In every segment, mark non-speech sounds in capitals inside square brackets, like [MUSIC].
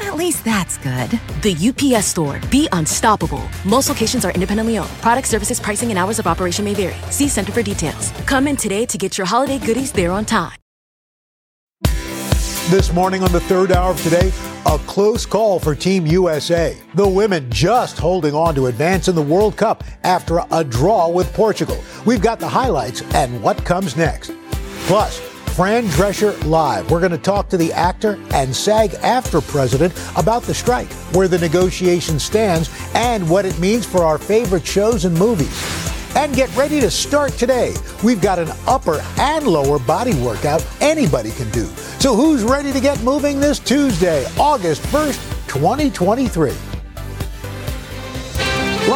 At least that's good. The UPS store. Be unstoppable. Most locations are independently owned. Product services, pricing, and hours of operation may vary. See Center for details. Come in today to get your holiday goodies there on time. This morning on the third hour of today, a close call for Team USA. The women just holding on to advance in the World Cup after a draw with Portugal. We've got the highlights and what comes next. Plus, Fran Drescher Live. We're going to talk to the actor and SAG AFTRA president about the strike, where the negotiation stands, and what it means for our favorite shows and movies. And get ready to start today. We've got an upper and lower body workout anybody can do. So who's ready to get moving this Tuesday, August 1st, 2023?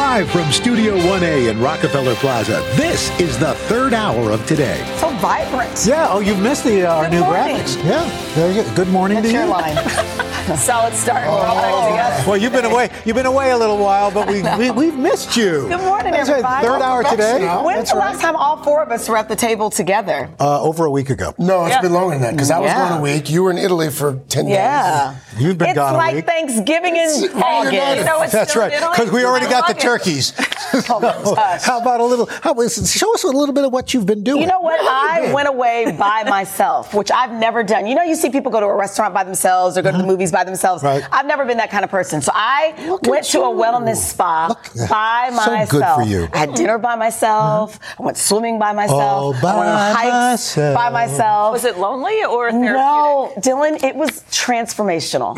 Live from Studio 1A in Rockefeller Plaza, this is the third hour of today. So vibrant. Yeah, oh, you've missed the uh, our new morning. graphics. Yeah, there you go. Good morning That's to you. [LAUGHS] [LAUGHS] line. Solid start. We're all back together. Well, you've been away. You've been away a little while, but we, we we've missed you. Good morning, That's right, everybody. Third hour today. When's the last time all four of us were at the table together? Uh, over a week ago. No, it's Yeah. been longer than that because I was Yeah. gone a week. You were in Italy for 10 Yeah. You've been it's gone a like week. Thanksgiving in It's- August. You know, it's That's right, because we already I got the turkeys. [LAUGHS] Oh. [LAUGHS] How about a little? How, show us a little bit of what you've been doing. You know what? I went away by myself, which I've never done. You know, you see people go to a restaurant by themselves or go to the movies by themselves. Right. I've never been that kind of person. So I Look went at to a wellness spa Look- by So myself. good for you. I had dinner by myself. I went swimming by myself. Oh, by I went on hikes myself. by myself. Was it lonely or therapeutic? No, Dylan, it was transformational.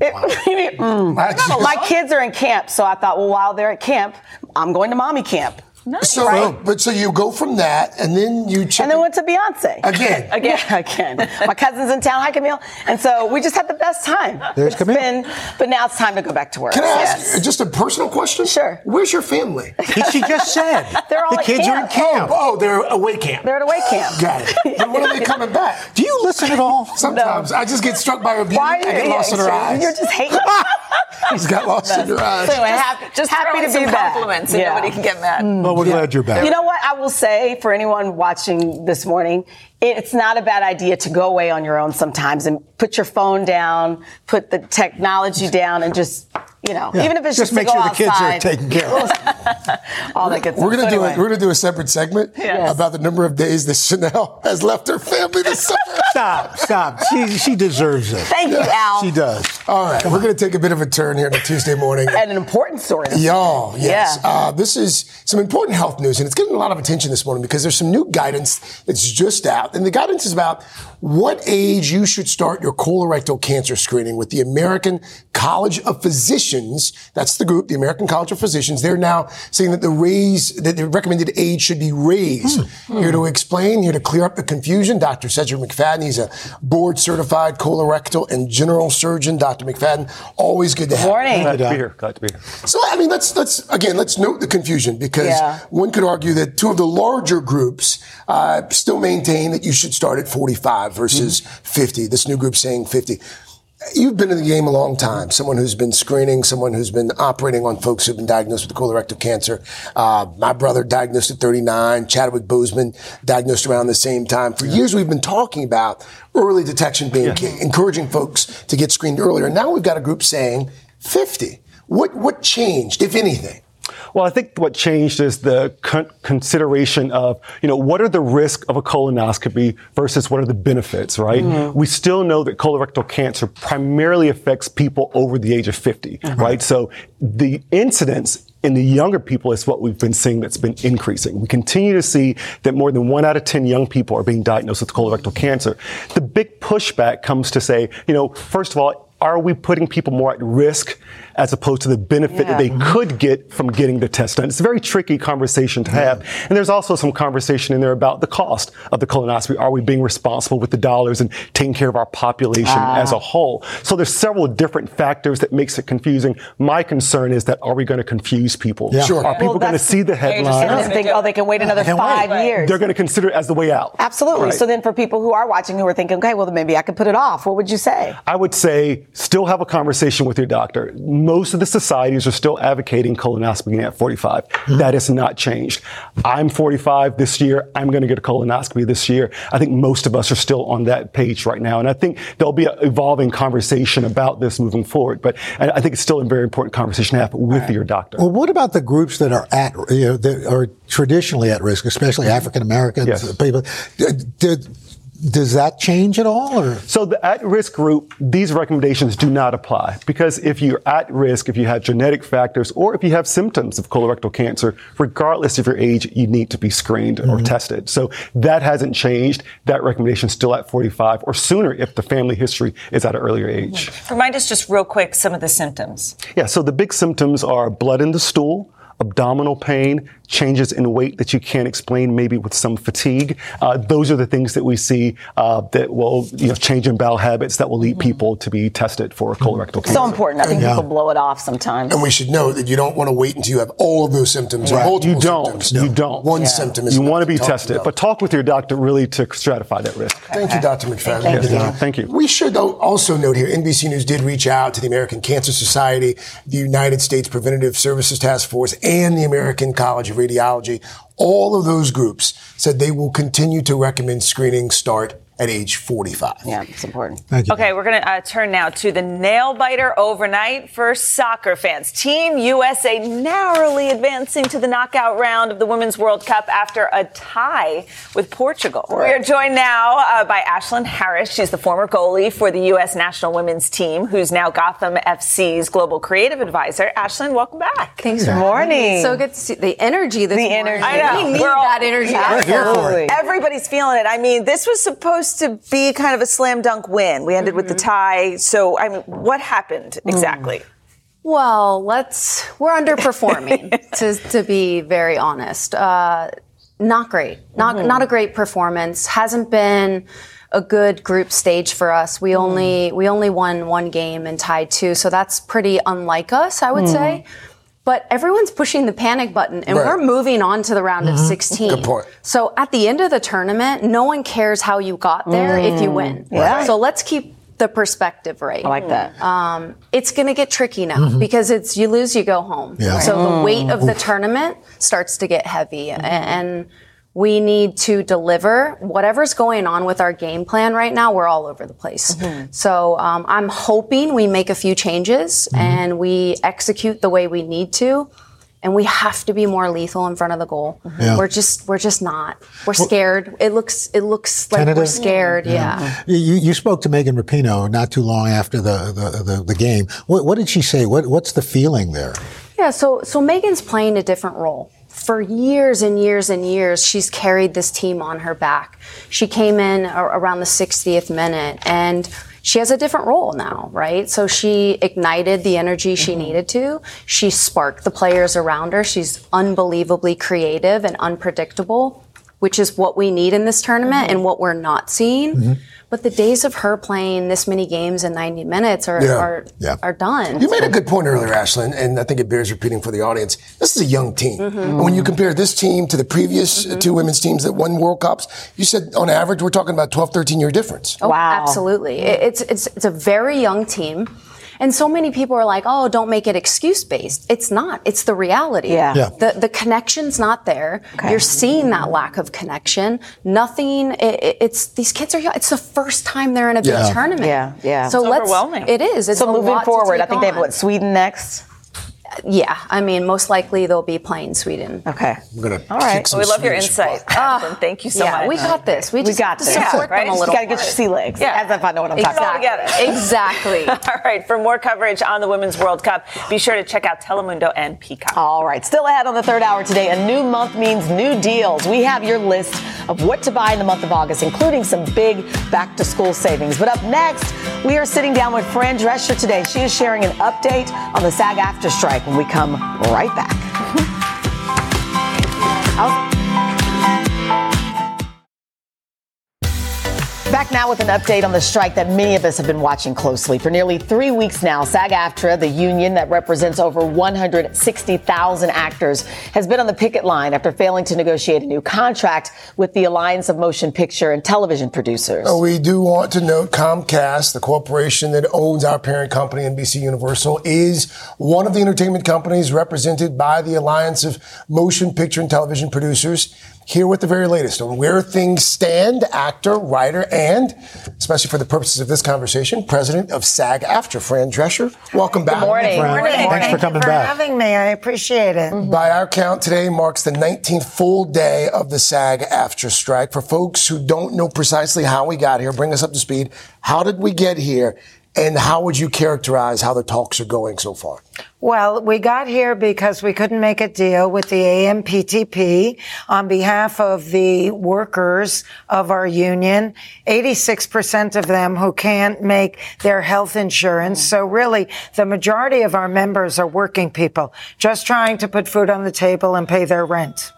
It, [LAUGHS] mm. My kids are in camp, so I thought, well, while they're at camp, I'm going to mommy camp. Nice. So, but so you go from that, and then you check And then went to Beyonce. again. [LAUGHS] Again, again. My cousin's in town, hi Camille. And so we just had the best time. There's It's Camille. been- but now it's time to go back to work. Can I Yes. just a personal question? Sure. Where's your family? [LAUGHS] she just said [LAUGHS] They're all the at kids are in camp. camp. Oh, oh they're away camp. They're at away camp. [GASPS] Got it. But when are they coming back? Do you listen at all? Sometimes I just get struck by her beauty. Why I get yeah, lost in her you're- eyes. You're just hating. just got lost in her eyes. So anyway, happy, Just happy to some be back. compliments and Yeah. nobody can get mad. Mm. Well, we're glad you're back. You know what? I will say for anyone watching this morning, it's not a bad idea to go away on your own sometimes and put your phone down, put the technology down, and just, you know, Yeah, even if it's just just, make sure the kids are taken care of. [LAUGHS] all that good stuff. We're gonna So do anyway. it. We're gonna do a separate segment Yes. about the number of days that Sheinelle has left her family this [LAUGHS] summer. Stop, stop. She she deserves it. Thank you, Al. She does. All right, we're gonna take a bit of a turn here on a Tuesday morning. And an important story. this Y'all, yes. Yeah. Uh, this is some important health news, and it's getting a lot of attention this morning because there's some new guidance that's just out. And the guidance is about what age you should start your colorectal cancer screening with the American College of Physicians. That's the group, the American College of Physicians. They're now saying that the raise, that the recommended age should be raised. Here to explain, here to clear up the confusion, Dr. Cedric McFadden. He's a board certified colorectal and general surgeon. Dr. McFadden, always good to have you. Morning. Glad to be here. Glad to be here. So I mean, let's let's again let's note the confusion because Yeah. one could argue that two of the larger groups uh, still maintain that you should start at 45 versus 50. This new group saying 50. You've been in the game a long time. Someone who's been screening, someone who's been operating on folks who've been diagnosed with colorectal cancer. Uh, my brother diagnosed at 39. Chadwick Boseman diagnosed around the same time. For years, we've been talking about early detection being key, encouraging folks to get screened earlier. Now we've got a group saying 50. What what changed, if anything? Well, I think what changed is the con- consideration of, you know, what are the risks of a colonoscopy versus what are the benefits, right? Mm-hmm. We still know that colorectal cancer primarily affects people over the age of 50, uh-huh. right? So the incidence in the younger people is what we've been seeing that's been increasing. We continue to see that more than one out of 10 young people are being diagnosed with colorectal cancer. The big pushback comes to say, you know, first of all, are we putting people more at risk as opposed to the benefit that they could get from getting the test done? It's a very tricky conversation to have. And there's also some conversation in there about the cost of the colonoscopy. Are we being responsible with the dollars and taking care of our population ah. as a whole? So there's several different factors that makes it confusing. My concern is that are we going to confuse people? Yeah. Sure. Are people Well, going to see the headline And headlines? just think, oh, they can wait another Can't five wait. years. They're going to consider it as the way out. Absolutely. Right. So then for people who are watching who are thinking, okay, well, then maybe I could put it off, what would you say? I would say still have a conversation with your doctor. Most of the societies are still advocating colonoscopy at 45. Hmm. That has not changed. I'm 45 this year. I'm going to get a colonoscopy this year. I think most of us are still on that page right now. And I think there'll be an evolving conversation about this moving forward. But I think it's still a very important conversation to have with your doctor. Well, what about the groups that are at, you know, that are traditionally at risk, especially African Americans, Yes. people? D- d- does that change at all, or? So the at-risk group, these recommendations do not apply because if you're at risk, if you have genetic factors, or if you have symptoms of colorectal cancer, regardless of your age, you need to be screened or mm-hmm. tested. So that hasn't changed. That recommendation is still at 45 or sooner if the family history is at an earlier age. Mm-hmm. Remind us just real quick some of the symptoms. Yeah, so the big symptoms are blood in the stool, abdominal pain, changes in weight that you can't explain, maybe with some fatigue. Uh, those are the things that we see uh, that will, you know, change in bowel habits that will lead people to be tested for colorectal cancer. So important. I think Yeah. people blow it off sometimes. And we should know that you don't want to wait until you have all of those symptoms or multiple You don't. symptoms. You don't. One symptom is You want to be tested, about. but talk with your doctor really to stratify that risk. Thank you, Dr. McFadden. Thank Yes, ma'am. Thank you. We should also note here, NBC News did reach out to the American Cancer Society, the United States Preventative Services Task Force, and the American College of Radiology. All of those groups said they will continue to recommend screening start at age 45. yeah, it's important. Thank you. Okay, we're going to uh, turn now to the nail biter overnight for soccer fans. Team USA narrowly advancing to the knockout round of the Women's World Cup after a tie with Portugal. We are joined now uh, by Ashlyn Harris. She's the former goalie for the U.S. national women's team, who's now Gotham FC's global creative advisor. Ashlyn, welcome back. Thanks for Morning. So good to see the energy this The morning. energy. I know. We need We're all- that energy. We're here for it. Absolutely. Everybody's feeling it. I mean, this was supposed to be kind of a slam dunk win. We ended with the tie. So, I mean, what happened exactly? Well, let's. We're underperforming, [LAUGHS] to, to be very honest. Uh, not great. Not Mm-hmm. not a great performance. Hasn't been a good group stage for us. We Mm. only we only won one game and tied two, so that's pretty unlike us, I would Mm. say. But everyone's pushing the panic button, and Right. we're moving on to the round of mm-hmm. 16. Good point. So at the end of the tournament, no one cares how you got there if you mm. win. Yeah. So let's keep the perspective right. I like that. Um, it's going to get tricky now mm-hmm. because it's you lose, you go home. Yeah. So the mm. weight of the tournament starts to get heavy, a- and we need to deliver whatever's going on with our game plan right now. We're all over the place. Mm-hmm. So um, I'm hoping we make a few changes mm-hmm. and we execute the way we need to. And we have to be more lethal in front of the goal. Mm-hmm. Yeah. We're just we're just not. We're scared. It looks it looks like we're Tentative? scared. Yeah. You, you spoke to Megan Rapinoe not too long after the, the, the, the game. What, what did she say? What, what's the feeling there? Yeah, so so Megan's playing a different role. For years and years and years, she's carried this team on her back. She came in around the 60th minute and she has a different role now, right? So she ignited the energy she mm-hmm. needed to. She sparked the players around her. She's unbelievably creative and unpredictable, which is what we need in this tournament and mm-hmm. what we're not seeing. Mm-hmm. But the days of her playing this many games in 90 minutes are Yeah. are, Yeah. are done. You made a good point earlier, Ashlyn, and I think it bears repeating for the audience. This is a young team. Mm-hmm. And when you compare this team to the previous uh, two women's teams that won World Cups, you said on average we're talking about 12, 13 year difference. Oh, Wow. Absolutely. It's, it's, it's a very young team. And so many people are like, oh, don't make it excuse based. It's not. It's the reality. Yeah. Yeah. The, the connection's not there. Okay. You're seeing that lack of connection. Nothing, it, it- it's, these kids are young. It's the first time they're in a big Yeah. tournament. Yeah, yeah. So It's let's, overwhelming. it is. It's so a moving lot to forward, I take think they have on. what Sweden next. Yeah, I mean, most likely they'll be playing Sweden. Okay. We're gonna All right. kick some We love your insight. butt. Ah, Thank you so yeah, much. we got this. We We just got have to this. support Yeah, right? them a Just little. gotta get your sea legs. Yeah. As if I know what I'm talking about. Exactly. [LAUGHS] Exactly. exactly. All right. For more coverage on the Women's World Cup, be sure to check out Telemundo and Peacock. All right. Still ahead on the third hour today. A new month means new deals. We have your list of what to buy in the month of August, including some big back to school savings. But up next, we are sitting down with Fran Drescher today. She is sharing an update on the SAG AFTRA strike when we come right back. [LAUGHS] Back now with an update on the strike that many of us have been watching closely. For nearly three weeks now, SAG AFTRA, the union that represents over 160,000 actors, has been on the picket line after failing to negotiate a new contract with the Alliance of Motion Picture and Television Producers. We do want to note Comcast, the corporation that owns our parent company, NBC Universal, is one of the entertainment companies represented by the Alliance of Motion Picture and Television Producers. Here with the very latest on where things stand, actor, writer, and, especially for the purposes of this conversation, president of SAG AFTRA, Fran Drescher. Welcome back. Good morning. Fran. Morning. Thanks Morning. for coming for back. having me. I appreciate it. Mm-hmm. By our count, today marks the 19th full day of the SAG AFTRA strike. For folks who don't know precisely how we got here, bring us up to speed. How did we get here? And how would you characterize how the talks are going so far? Well, we got here because we couldn't make a deal with the AMPTP on behalf of the workers of our union. 86% of them who can't make their health insurance. So really, the majority of our members are working people just trying to put food on the table and pay their rent.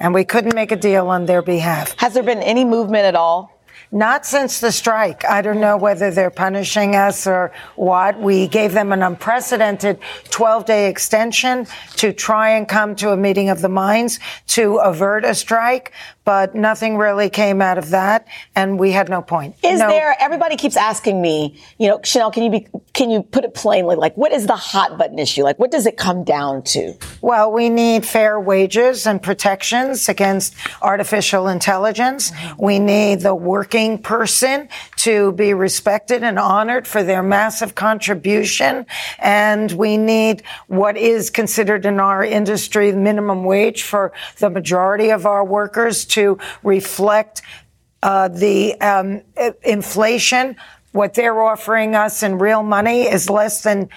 And we couldn't make a deal on their behalf. Has there been any movement at all? Not since the strike. I don't know whether they're punishing us or what. We gave them an unprecedented 12 day extension to try and come to a meeting of the minds to avert a strike, but nothing really came out of that. And we had no point. Is No- there? Everybody keeps asking me. You know, Sheinelle, can you be? Can you put it plainly? Like, what is the hot button issue? Like, what does it come down to? Well, we need fair wages and protections against artificial intelligence. We need the working person to be respected and honored for their massive contribution. And we need what is considered in our industry minimum wage for the majority of our workers to reflect uh, the um, inflation. What they're offering us in real money is less than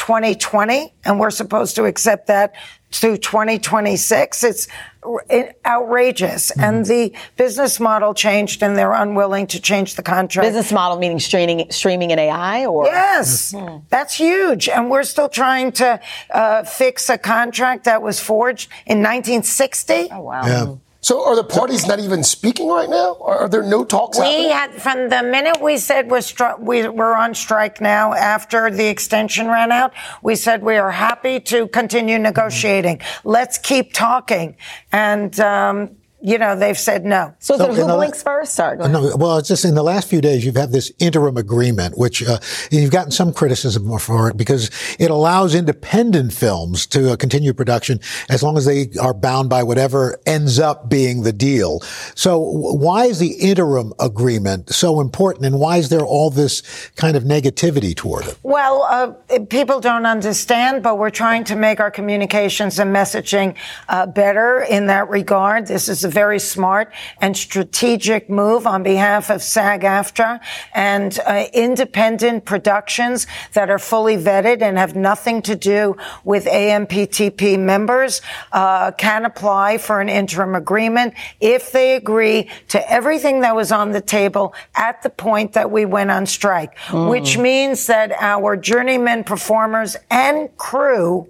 2020, and we're supposed to accept that through 2026. It's r- it- outrageous. And the business model changed, and they're unwilling to change the contract. Business model meaning streaming, streaming and AI, or Yes, that's huge. And we're still trying to uh, fix a contract that was forged in 1960. Oh, wow. Yeah. So are the parties not even speaking right now? Are, are there no talks We happening? had from the minute we said we're stri- we, we're on strike now after the extension ran out. We said we are happy to continue negotiating. Let's keep talking, and um, you know they've said no. So, So who in the- blinks first? Sorry. No, well, it's just in the last few days, you've had this interim agreement, which uh, you've gotten some criticism for it because it allows independent films to uh, continue production as long as they are bound by whatever ends up being the deal. So, why is the interim agreement so important, and why is there all this kind of negativity toward it? Well, uh, people don't understand, but we're trying to make our communications and messaging uh, better in that regard. This is a very smart and strategic move on behalf of SAG-AFTRA and uh, independent productions that are fully vetted and have nothing to do with AMPTP members uh, can apply for an interim agreement if they agree to everything that was on the table at the point that we went on strike, which means that our journeyman performers and crew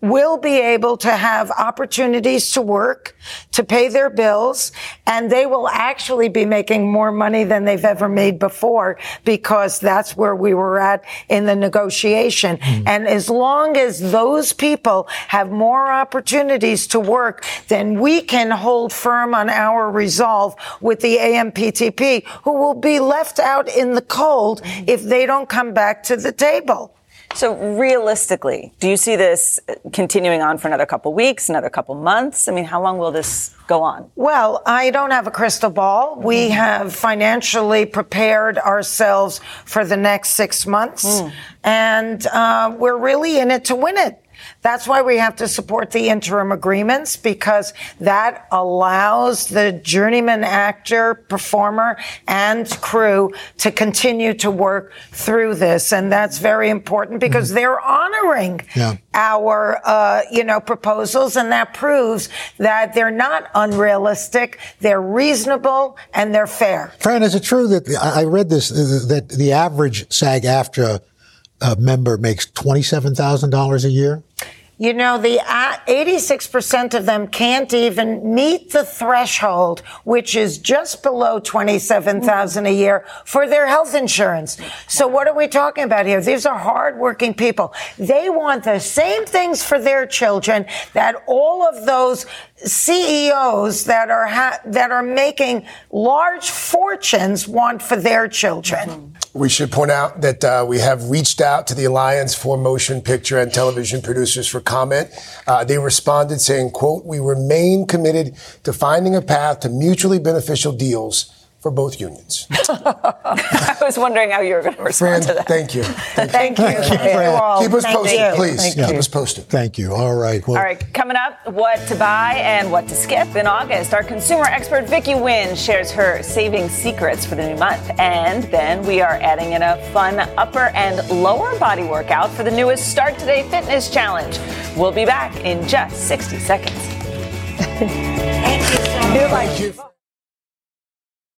will be able to have opportunities to work, to pay their bills, and they will actually be making more money than they've ever made before because that's where we were at in the negotiation. Mm-hmm. And as long as those people have more opportunities to work, then we can hold firm on our resolve with the AMPTP, who will be left out in the cold mm-hmm. if they don't come back to the table. So realistically, do you see this continuing on for another couple weeks, another couple months? I mean, how long will this go on? Well, I don't have a crystal ball. We have financially prepared ourselves for the next six months, and uh, we're really in it to win it. That's why we have to support the interim agreements because that allows the journeyman actor, performer, and crew to continue to work through this. And that's very important because mm-hmm. they're honoring yeah. our, uh, you know, proposals. And that proves that they're not unrealistic. They're reasonable and they're fair. Fran, is it true that I read this, that the average SAG AFTRA uh, member makes $27,000 a year? You know, the 86% of them can't even meet the threshold, which is just below 27,000 a year for their health insurance. So what are we talking about here? These are hardworking people. They want the same things for their children that all of those CEOs that are ha- that are making large fortunes want for their children. We should point out that uh, we have reached out to the Alliance for Motion Picture and Television Producers for comment. Uh, they responded saying, "quote We remain committed to finding a path to mutually beneficial deals." For both unions. [LAUGHS] I was wondering how you were going to respond Fran, to that. Thank you. Thank, thank you. you. Keep us thank posted, you. please. Yeah. Keep us posted. Thank you. All right. Well, All right. Coming up, what to buy and what to skip in August. Our consumer expert Vicky Nguyen shares her saving secrets for the new month, and then we are adding in a fun upper and lower body workout for the newest Start Today Fitness Challenge. We'll be back in just 60 seconds. [LAUGHS] Thank you so much.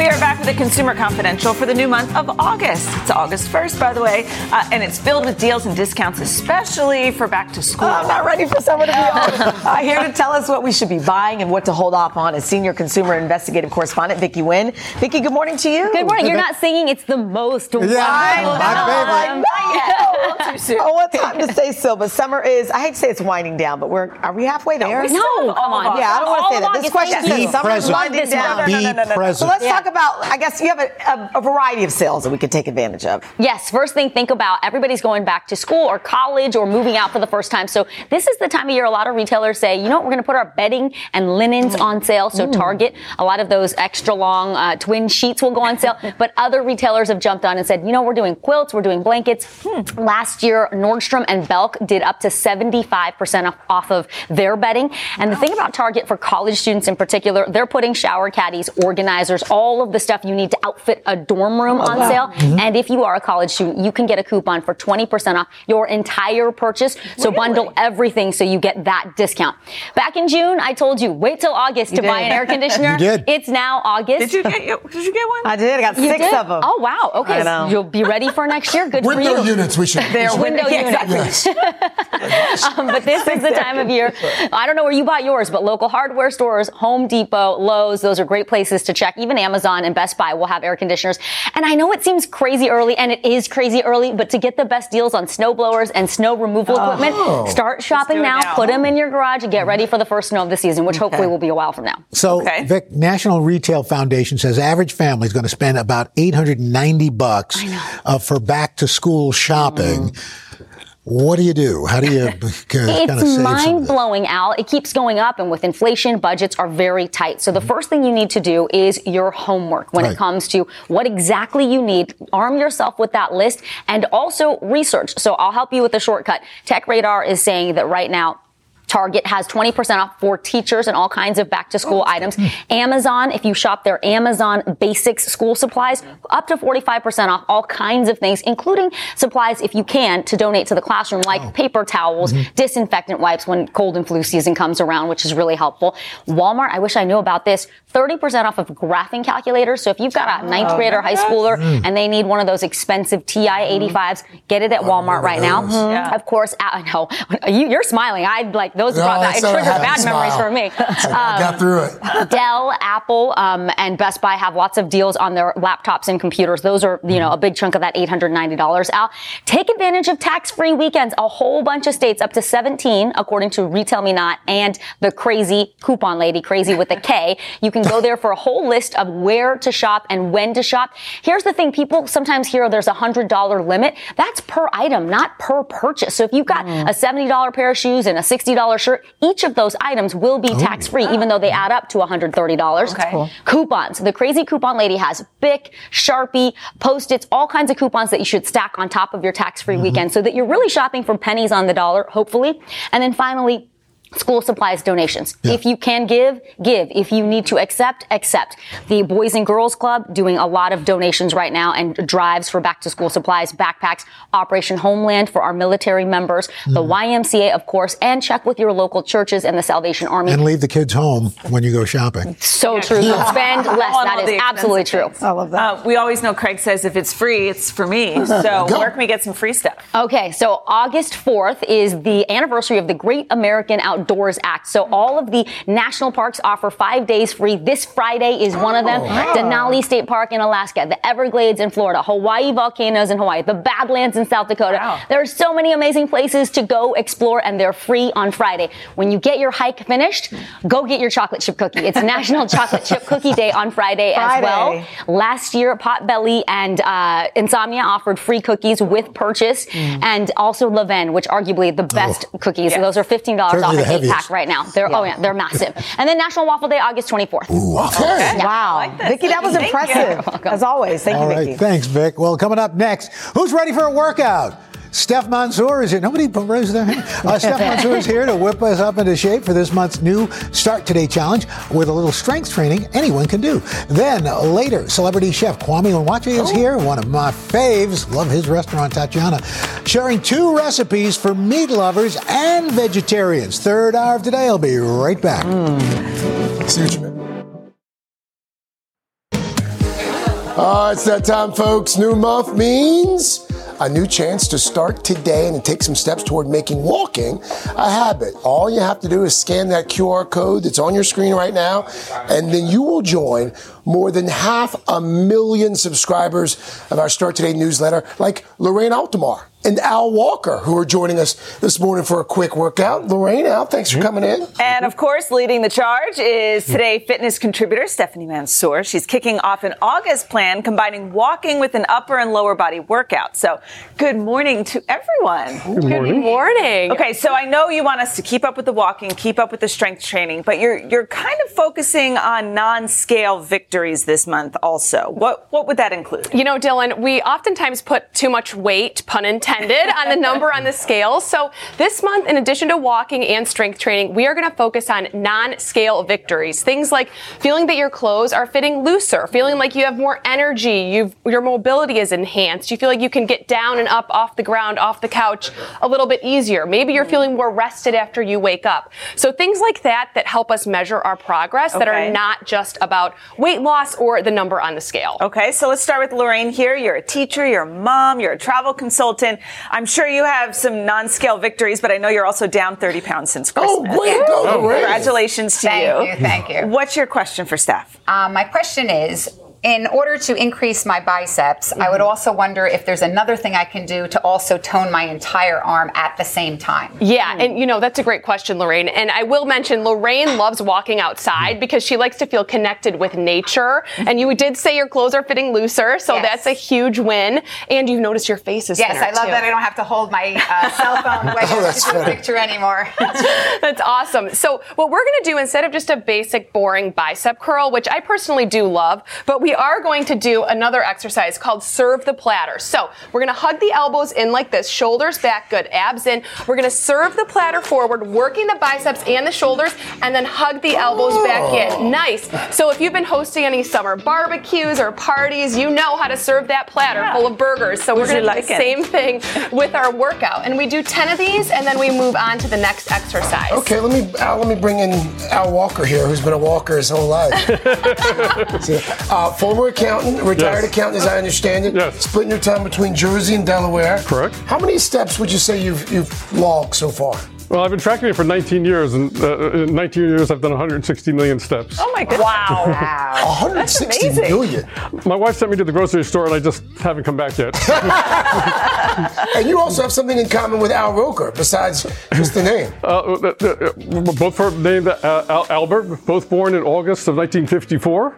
We are back with the Consumer Confidential for the new month of August. It's August 1st, by the way, uh, and it's filled with deals and discounts, especially for back to school. I'm not ready for summer to be [LAUGHS] over. uh, here to tell us what we should be buying and what to hold off on is senior consumer investigative correspondent Vicky Nguyen. Vicky, good morning to you. Good morning. You're not singing; it's the most. Yeah, my favorite. [LAUGHS] too soon. Oh, what time to say so? But summer is. I hate to say it's winding down, but we're are we halfway there? No, no come on. Yeah, I don't want to say that. This question says summer is winding down. Be present. So let's talk talk about, I guess you have a, a, a, variety of sales that we could take advantage of. Yes. First thing, think about everybody's going back to school or college or moving out for the first time. So this is the time of year a lot of retailers say, you know what, we're going to put our bedding and linens mm. on sale. So mm. Target, a lot of those extra long uh, twin sheets will go on sale. [LAUGHS] but other retailers have jumped on and said, you know, we're doing quilts, we're doing blankets. Hmm. Last year, Nordstrom and Belk did up to 75% off of their bedding. And the thing about Target for college students in particular, they're putting shower caddies, organizers, all all of the stuff you need to outfit a dorm room on sale. Mm-hmm. And if you are a college student, you can get a coupon for 20% off your entire purchase. So really? bundle everything so you get that discount. Back in June, I told you, wait till August you to did. buy an air [LAUGHS] conditioner. you did. It's now August. Did you get, did you get one? I did. I got you six did? of them. Oh, wow. Okay. So you'll be ready for next year. Good window for you. Window units, we should. [LAUGHS] They're window units. Yes. [LAUGHS] um, but this is the time of year. I don't know where you bought yours, but local hardware stores, Home Depot, Lowe's, those are great places to check. Even Amazon and Best Buy will have air conditioners. And I know it seems crazy early, and it is crazy early, but to get the best deals on snow blowers and snow removal oh. equipment, start shopping now, now, put them in your garage, and get ready for the first snow of the season, which okay. hopefully will be a while from now. So, okay. Vic, National Retail Foundation says average family is going to spend about 890 bucks uh, for back to school shopping. Mm. What do you do? How do you? [LAUGHS] [LAUGHS] It's mind blowing, Al. It keeps going up, and with inflation, budgets are very tight. So the mm-hmm. first thing you need to do is your homework when right. it comes to what exactly you need. Arm yourself with that list, and also research. So I'll help you with the shortcut. Tech Radar is saying that right now Target has 20% off for teachers and all kinds of back to school items. Amazon, if you shop their Amazon basics school supplies, up to 45% off all kinds of things, including supplies, if you can, to donate to the classroom, like paper towels, disinfectant wipes when cold and flu season comes around, which is really helpful. Walmart, I wish I knew about this, 30% off of graphing calculators. So if you've got a ninth Oh, grader, high schooler, Mm. and they need one of those expensive TI 85s, get it at Walmart right now. Yeah. Of course, I know [LAUGHS] you, you're smiling. I'd like those No, brought back, it triggered bad memories for me. [LAUGHS] I got Um, through it. Dell, Apple, um, and Best Buy have lots of deals on their laptops and computers. Those are, you know, a big chunk of that $890. Al, take advantage of tax-free weekends. A whole bunch of states, up to 17, according to Retail Me Not and the crazy coupon lady, crazy with a K. You can go there for a whole list of where to shop and when to shop. Here's the thing. People sometimes hear there's a $100 limit. That's per item, not per purchase. So if you've got a $70 pair of shoes and a $60 shirt, each of those items will be oh. tax-free, even though they add up to $130. Okay. Cool. Coupons. The crazy coupon lady has Bic, Sharpie, Post-its, all kinds of coupons that you should stack on top of your tax-free mm-hmm. weekend so that you're really shopping for pennies on the dollar, hopefully. And then finally, School supplies donations. If you can give, give. If you need to accept, accept. The Boys and Girls Club doing a lot of donations right now and drives for back to school supplies, backpacks, Operation Homefront for our military members, the YMCA, of course, and check with your local churches and the Salvation Army. And leave the kids home when you go shopping. So true. Spend [LAUGHS] less. On That all is the absolutely expensive true. things. Uh, we always know Craig says if it's free, it's for me. [LAUGHS] So where can we get some free stuff? Okay, so August 4th is the anniversary of the Great American Outdoors Act. So all of the national parks offer five days free. This Friday is one of them. Oh, wow. Denali State Park in Alaska, the Everglades in Florida, Hawaii volcanoes in Hawaii, the Badlands in South Dakota. There are so many amazing places to go explore and they're free on Friday. When you get your hike finished, go get your chocolate chip cookie. It's National [LAUGHS] Chocolate Chip Cookie Day on Friday, as well. Last year, Potbelly and uh, Insomnia offered free cookies with purchase, and also Levain, which arguably the best cookies. Those are fifteen dollars off Certainly an the eight pack right now. They're oh yeah, they're massive. [LAUGHS] and then National Waffle Day, August twenty fourth. Okay. Wow. Vicky, that was Thank you. impressive. As always. Thank All you, right, Vicky. thanks, Vic. Well, coming up next, who's ready for a workout? Steph Mansour is here. Nobody raised their hand. Uh, Steph Mansour is here to whip us up into shape for this month's new Start Today challenge with a little strength training anyone can do. Then later, celebrity chef Kwame Onwuachi is here, one of my faves. Love his restaurant, Tatiana, sharing two recipes for meat lovers and vegetarians. Third hour of today. I'll be right back. See what you meant. Uh, it's that time, folks. New month means a new chance to start today and take some steps toward making walking a habit. All you have to do is scan that QR code that's on your screen right now, and then you will join more than half a million subscribers of our Start Today newsletter, like Lorraine Altamar and Al Walker, who are joining us this morning for a quick workout. Lorraine, Al, thanks for mm-hmm. coming in. And of course, leading the charge is mm-hmm. today fitness contributor Stephanie Mansour. She's kicking off an August plan combining walking with an upper and lower body workout. So, good morning to everyone. Good morning. Good morning. Okay, so I know you want us to keep up with the walking, keep up with the strength training, but you're you're kind of focusing on non-scale victories this month also. What what would that include? You know, Dylan, we oftentimes put too much weight, pun intended, on the number on the scale. So this month, in addition to walking and strength training, we are going to focus on non-scale victories. Things like feeling that your clothes are fitting looser, feeling like you have more energy, you've, your mobility is enhanced, you feel like you can get down and up off the ground, off the couch a little bit easier. Maybe you're feeling more rested after you wake up. So things like that that help us measure our progress that are not just about weight loss or the number on the scale. Okay, so let's start with Lorraine here. You're a teacher, you're a mom, you're a travel consultant. I'm sure you have some non-scale victories, but I know you're also down 30 pounds since Christmas. Oh, way go, Oh, Congratulations to Thank you. you, thank you. What's your question for Steph? Um, my question is in order to increase my biceps, I would mm-hmm. also wonder if there's another thing I can do to also tone my entire arm at the same time. Yeah, hmm. and you know, that's a great question, Lorraine. And I will mention Lorraine loves walking outside mm-hmm. because she likes to feel connected with nature. Mm-hmm. And you did say your clothes are fitting looser, so Yes. that's a huge win. And you've noticed your face is Yes, I love too. that I don't have to hold my uh, cell [LAUGHS] phone when Oh, I that's to do a funny. picture anymore. [LAUGHS] That's awesome. So what we're going to do instead of just a basic boring bicep curl, which I personally do love, but we we are going to do another exercise called serve the platter. So we're going to hug the elbows in like this, shoulders back, good, abs in. We're going to serve the platter forward, working the biceps and the shoulders, and then hug the elbows back in. Nice. So if you've been hosting any summer barbecues or parties, you know how to serve that platter full of burgers. So we're going to do like the it? same thing with our workout. And we do 10 of these, and then we move on to the next exercise. Okay, let me Al, let me bring in Al Walker here, who's been a walker his whole life. [LAUGHS] Uh, former accountant, retired Yes. accountant, as I understand it. Yes. Splitting your time between Jersey and Delaware. Correct. How many steps would you say you've you've logged so far? Well, I've been tracking it for 19 years, and uh, in 19 years, I've done 160 million steps. Oh my god! Wow. 160 [LAUGHS] amazing. million. My wife sent me to the grocery store, and I just haven't come back yet. [LAUGHS] [LAUGHS] And you also have something in common with Al Roker, besides just the name. Uh, uh, uh, uh, both are named uh, Albert, both born in August of 1954.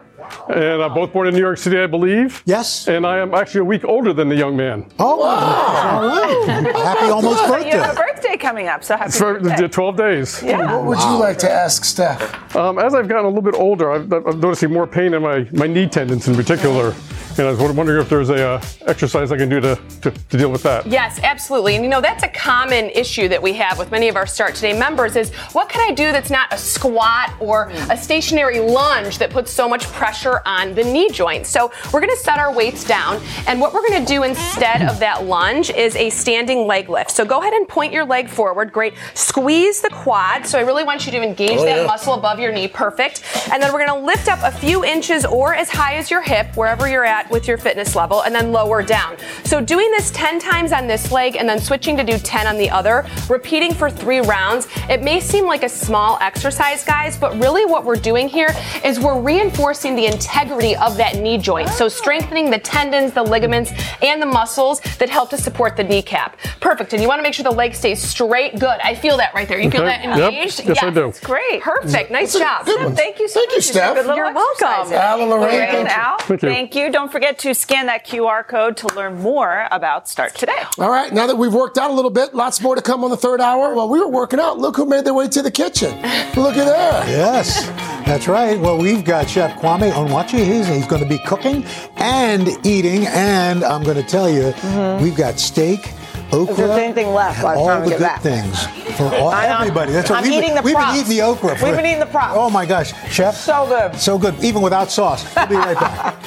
And I'm both born in New York City, I believe. Yes. And I am actually a week older than the young man. Oh, all right. Happy almost So you have a birthday. Birthday coming up, so happy For birthday. 12 days. Yeah. What would you like to ask Steph? Um, as I've gotten a little bit older, I've, I'm noticing more pain in my, my knee tendons in particular. And I was wondering if there's a uh, exercise I can do to, to, to deal with that. Yes, absolutely. And you know, that's a common issue that we have with many of our Start Today members is what can I do that's not a squat or a stationary lunge that puts so much pressure on the knee joint? So we're going to set our weights down. And what we're going to do instead of that lunge is a standing leg lift. So go ahead and point your leg forward. Great. Squeeze the quad. So I really want you to engage Oh, that yeah. muscle above your knee. Perfect. And then we're going to lift up a few inches or as high as your hip, wherever you're at with your fitness level, and then lower down. So doing this 10 times on this leg and then switching to do 10 on the other, repeating for three rounds. It may seem like a small exercise, guys, but really what we're doing here is we're reinforcing the integrity of that knee joint. So strengthening the tendons, the ligaments, and the muscles that help to support the kneecap. Perfect. And you want to make sure the leg stays straight. Good. I feel that right there. You feel Okay. that Yep. engaged? Yes, I do. It's great. Perfect. Nice job. good. Thank you so Thank you, much. These are Steph. good little You're welcome. exercises. Al and Lorraine, Lorraine, thank you. Al, Thank you. thank you. Don't forget to scan that QR code to learn more about Start Today. All right, now that we've worked out a little bit, lots more to come on the third hour. While we were working out, look who made their way to the kitchen. Look at that. Yes, that's right. Well, we've got Chef Kwame Onwuachi. He's, he's going to be cooking and eating. And I'm going to tell you, mm-hmm. we've got steak, okra. If there's anything left by the all time we the good back. things for all, everybody. That's I'm we've been- eating the We've props. been eating the okra. For, We've been eating the props. Oh my gosh, Chef. So good. So good, even without sauce. We'll be right back.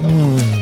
Mm. [LAUGHS]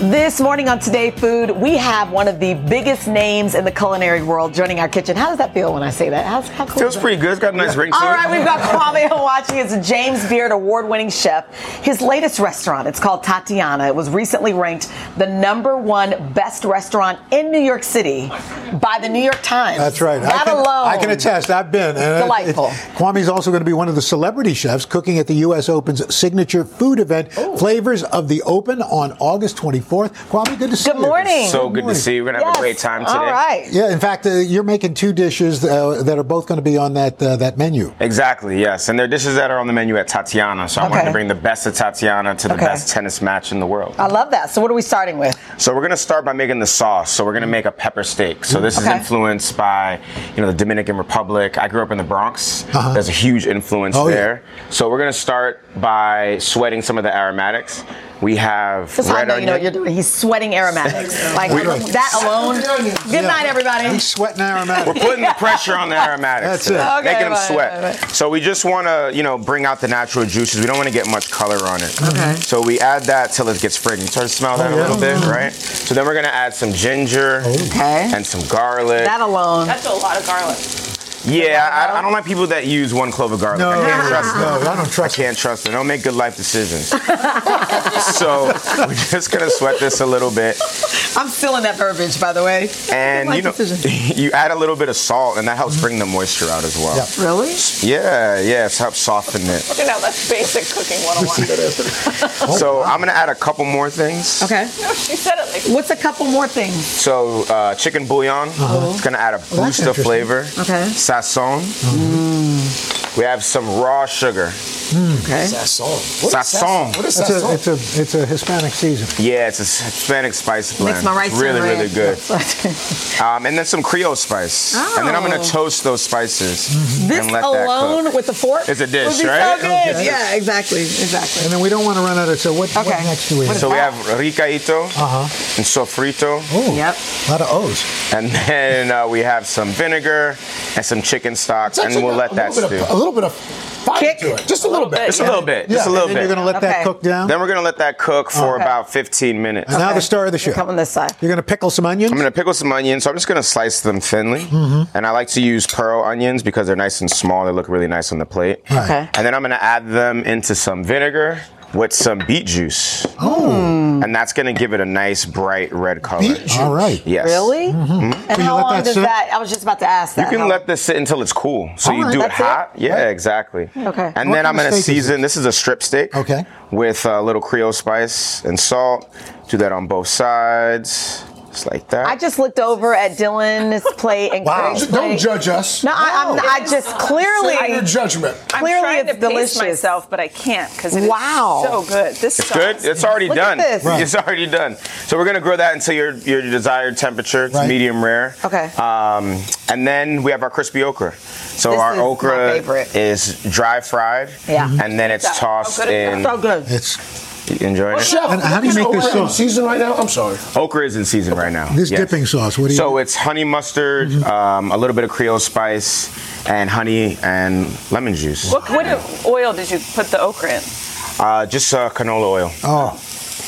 This morning on Today Food, we have one of the biggest names in the culinary world joining our kitchen. How does that feel when I say that? How's, how cool Feels is that? pretty good. It's got a nice ring to All it. right, we've got Kwame Onwuachi. It's a James Beard award-winning chef. His latest restaurant, it's called Tatiana. It was recently ranked the number one best restaurant in New York City by the New York Times. That's right. That I can, alone. I can attest. I've been. And it- Delightful. it- Kwame's also going to be one of the celebrity chefs cooking at the U.S. Open's signature food event, Flavors of the Open, on August 24th. Kwame, good to see Good you. morning. So good to see you. We're gonna have Yes. a great time today. All right. Yeah, in fact, uh, you're making two dishes uh, that are both going to be on that uh, that menu. Exactly, yes. And they're dishes that are on the menu at Tatiana. So I wanted Okay. to bring the best of Tatiana to the Okay. best tennis match in the world. I love that. So what are we starting with? So we're gonna start by making the sauce. So we're gonna make a pepper steak. So this Okay. is influenced by, you know, the Dominican Republic. I grew up in the Bronx. Uh-huh. There's a huge influence Oh, yeah. there. So we're gonna start by sweating some of the aromatics. We have That's red know you know what you're doing. He's sweating aromatics. [LAUGHS] like We- that alone. Good Yeah. night, everybody. He's sweating aromatic. We're putting the pressure on the aromatics. That's today, it. Okay, making them sweat. right, right. So we just want to, you know, bring out the natural juices. We don't want to get much color on it. Okay. So we add that till it gets fragrant. Start to smell that Oh, a yeah. little bit, right? So then we're gonna add some ginger Okay. and some garlic. That alone. That's a lot of garlic. Yeah, I, I don't like people that use one clove of garlic. No, I can't trust them. no, I don't trust. I can't trust them. Don't make good life decisions. [LAUGHS] so we're just gonna sweat this a little bit. I'm still in that verbiage, by the way. And you know, decision. [LAUGHS] you add a little bit of salt, and that helps bring the moisture out as well. Yeah. Really? Yeah, yeah, it helps soften it. You know, that's basic cooking 101. [LAUGHS] So I'm gonna add a couple more things. Okay. no, she said it like What's a couple more things? So uh, chicken bouillon, it's gonna add a that's boost of flavor. Okay. Sazon. We have some raw sugar. Okay. Sazon. What is Sazon. What is It's a, it's a it's a Hispanic season. Yeah, it's a Hispanic spice blend. Mix my rice really, really red. good. [LAUGHS] um, and then some Creole spice. And then I'm gonna Oh. toast those spices This and let that alone cook. with the fork It's a dish, be right? So good. Okay. Yeah, exactly, exactly. And then we don't want to run out of. So what, what Okay. next do we have? So we have recaito Uh-huh. and sofrito. Oh, yep. A lot of O's. And then uh, we have some vinegar and some chicken stock, It's and we'll got let that a little bit stew. of, a little bit of fire to it. Just a little bit. Just a little bit. Just a Yeah, little and then bit. You're going to let that cook down. Then we're gonna let that cook for Okay. about 15 minutes. and now the star of the show. Come on this side. You're going to pickle some onions. I'm gonna pickle some onions, so I'm just gonna slice them thinly. Mm-hmm. And I like to use pearl onions because they're nice and small. They look really nice on the plate. Okay. And then I'm gonna add them into some vinegar with some beet juice. Oh. And that's gonna give it a nice bright red color. Beet juice. All right. Yes. Really? Mhm. And Can how long that does sit? that? I was just about to ask You that. can How- let this sit until it's cool. So All you right. do it That's it? hot. Yeah, exactly. Okay. And What then I'm gonna steak is season. This is a strip steak. Okay. With a little Creole spice and salt. Do that on both sides, just like that. I just looked over at Dylan's plate and Wow. Craig's Don't judge us. No, I, I'm, I just clearly. Say your judgment. I'm Clearly trying it's to pace delicious. myself, but I can't because it's Wow. so good. This It's good. It's already Look at done. this. Right. It's already done. So we're gonna grill that until your your desired temperature. It's Right. medium rare. Okay. Um, and then we have our crispy okra. So This our is okra is dry fried. Yeah. And then it's tossed good is in. So good. It's You enjoy it? Chef, And how do you is make this sauce? season right now? I'm sorry. Okra is in season right now. this Yes. dipping sauce. What do you? So it's honey mustard, um, a little bit of Creole spice, and honey and lemon juice. What, what oil did you put the okra in? Uh, just uh, canola oil. oh,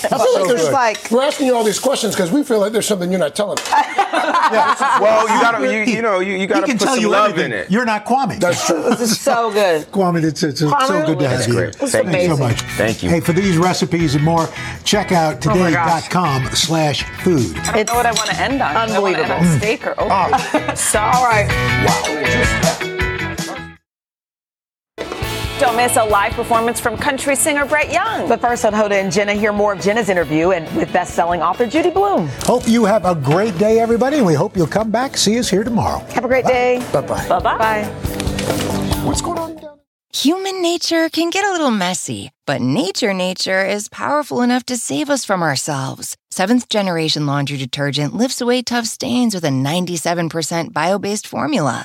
I feel like there's like- we're asking you all these questions because we feel like there's something you're not telling us. [LAUGHS] Well, you gotta, you, you know, you, you gotta put tell some you love everything. in it. You're not Kwame. That's true. This is so good. [LAUGHS] Kwame, it's, it's, it's so good to have That's you great. here. Thank you. So much. Thank you. Hey, for these recipes and more, check out Oh my gosh. today.com slash food. I don't know what I want to end on. Do I wanna end Unbelievable. on steak or okra? Ah. [LAUGHS] so, All right. Don't miss a live performance from country singer Brett Young. But first on Hoda and Jenna, hear more of Jenna's interview and with best-selling author Judy Blume. Hope you have a great day, everybody, and we hope you'll come back. See us here tomorrow. Have a great day. Bye-bye. Bye-bye. Bye. What's going on down Human nature can get a little messy, but nature nature is powerful enough to save us from ourselves. Seventh generation laundry detergent lifts away tough stains with a 97% bio based formula.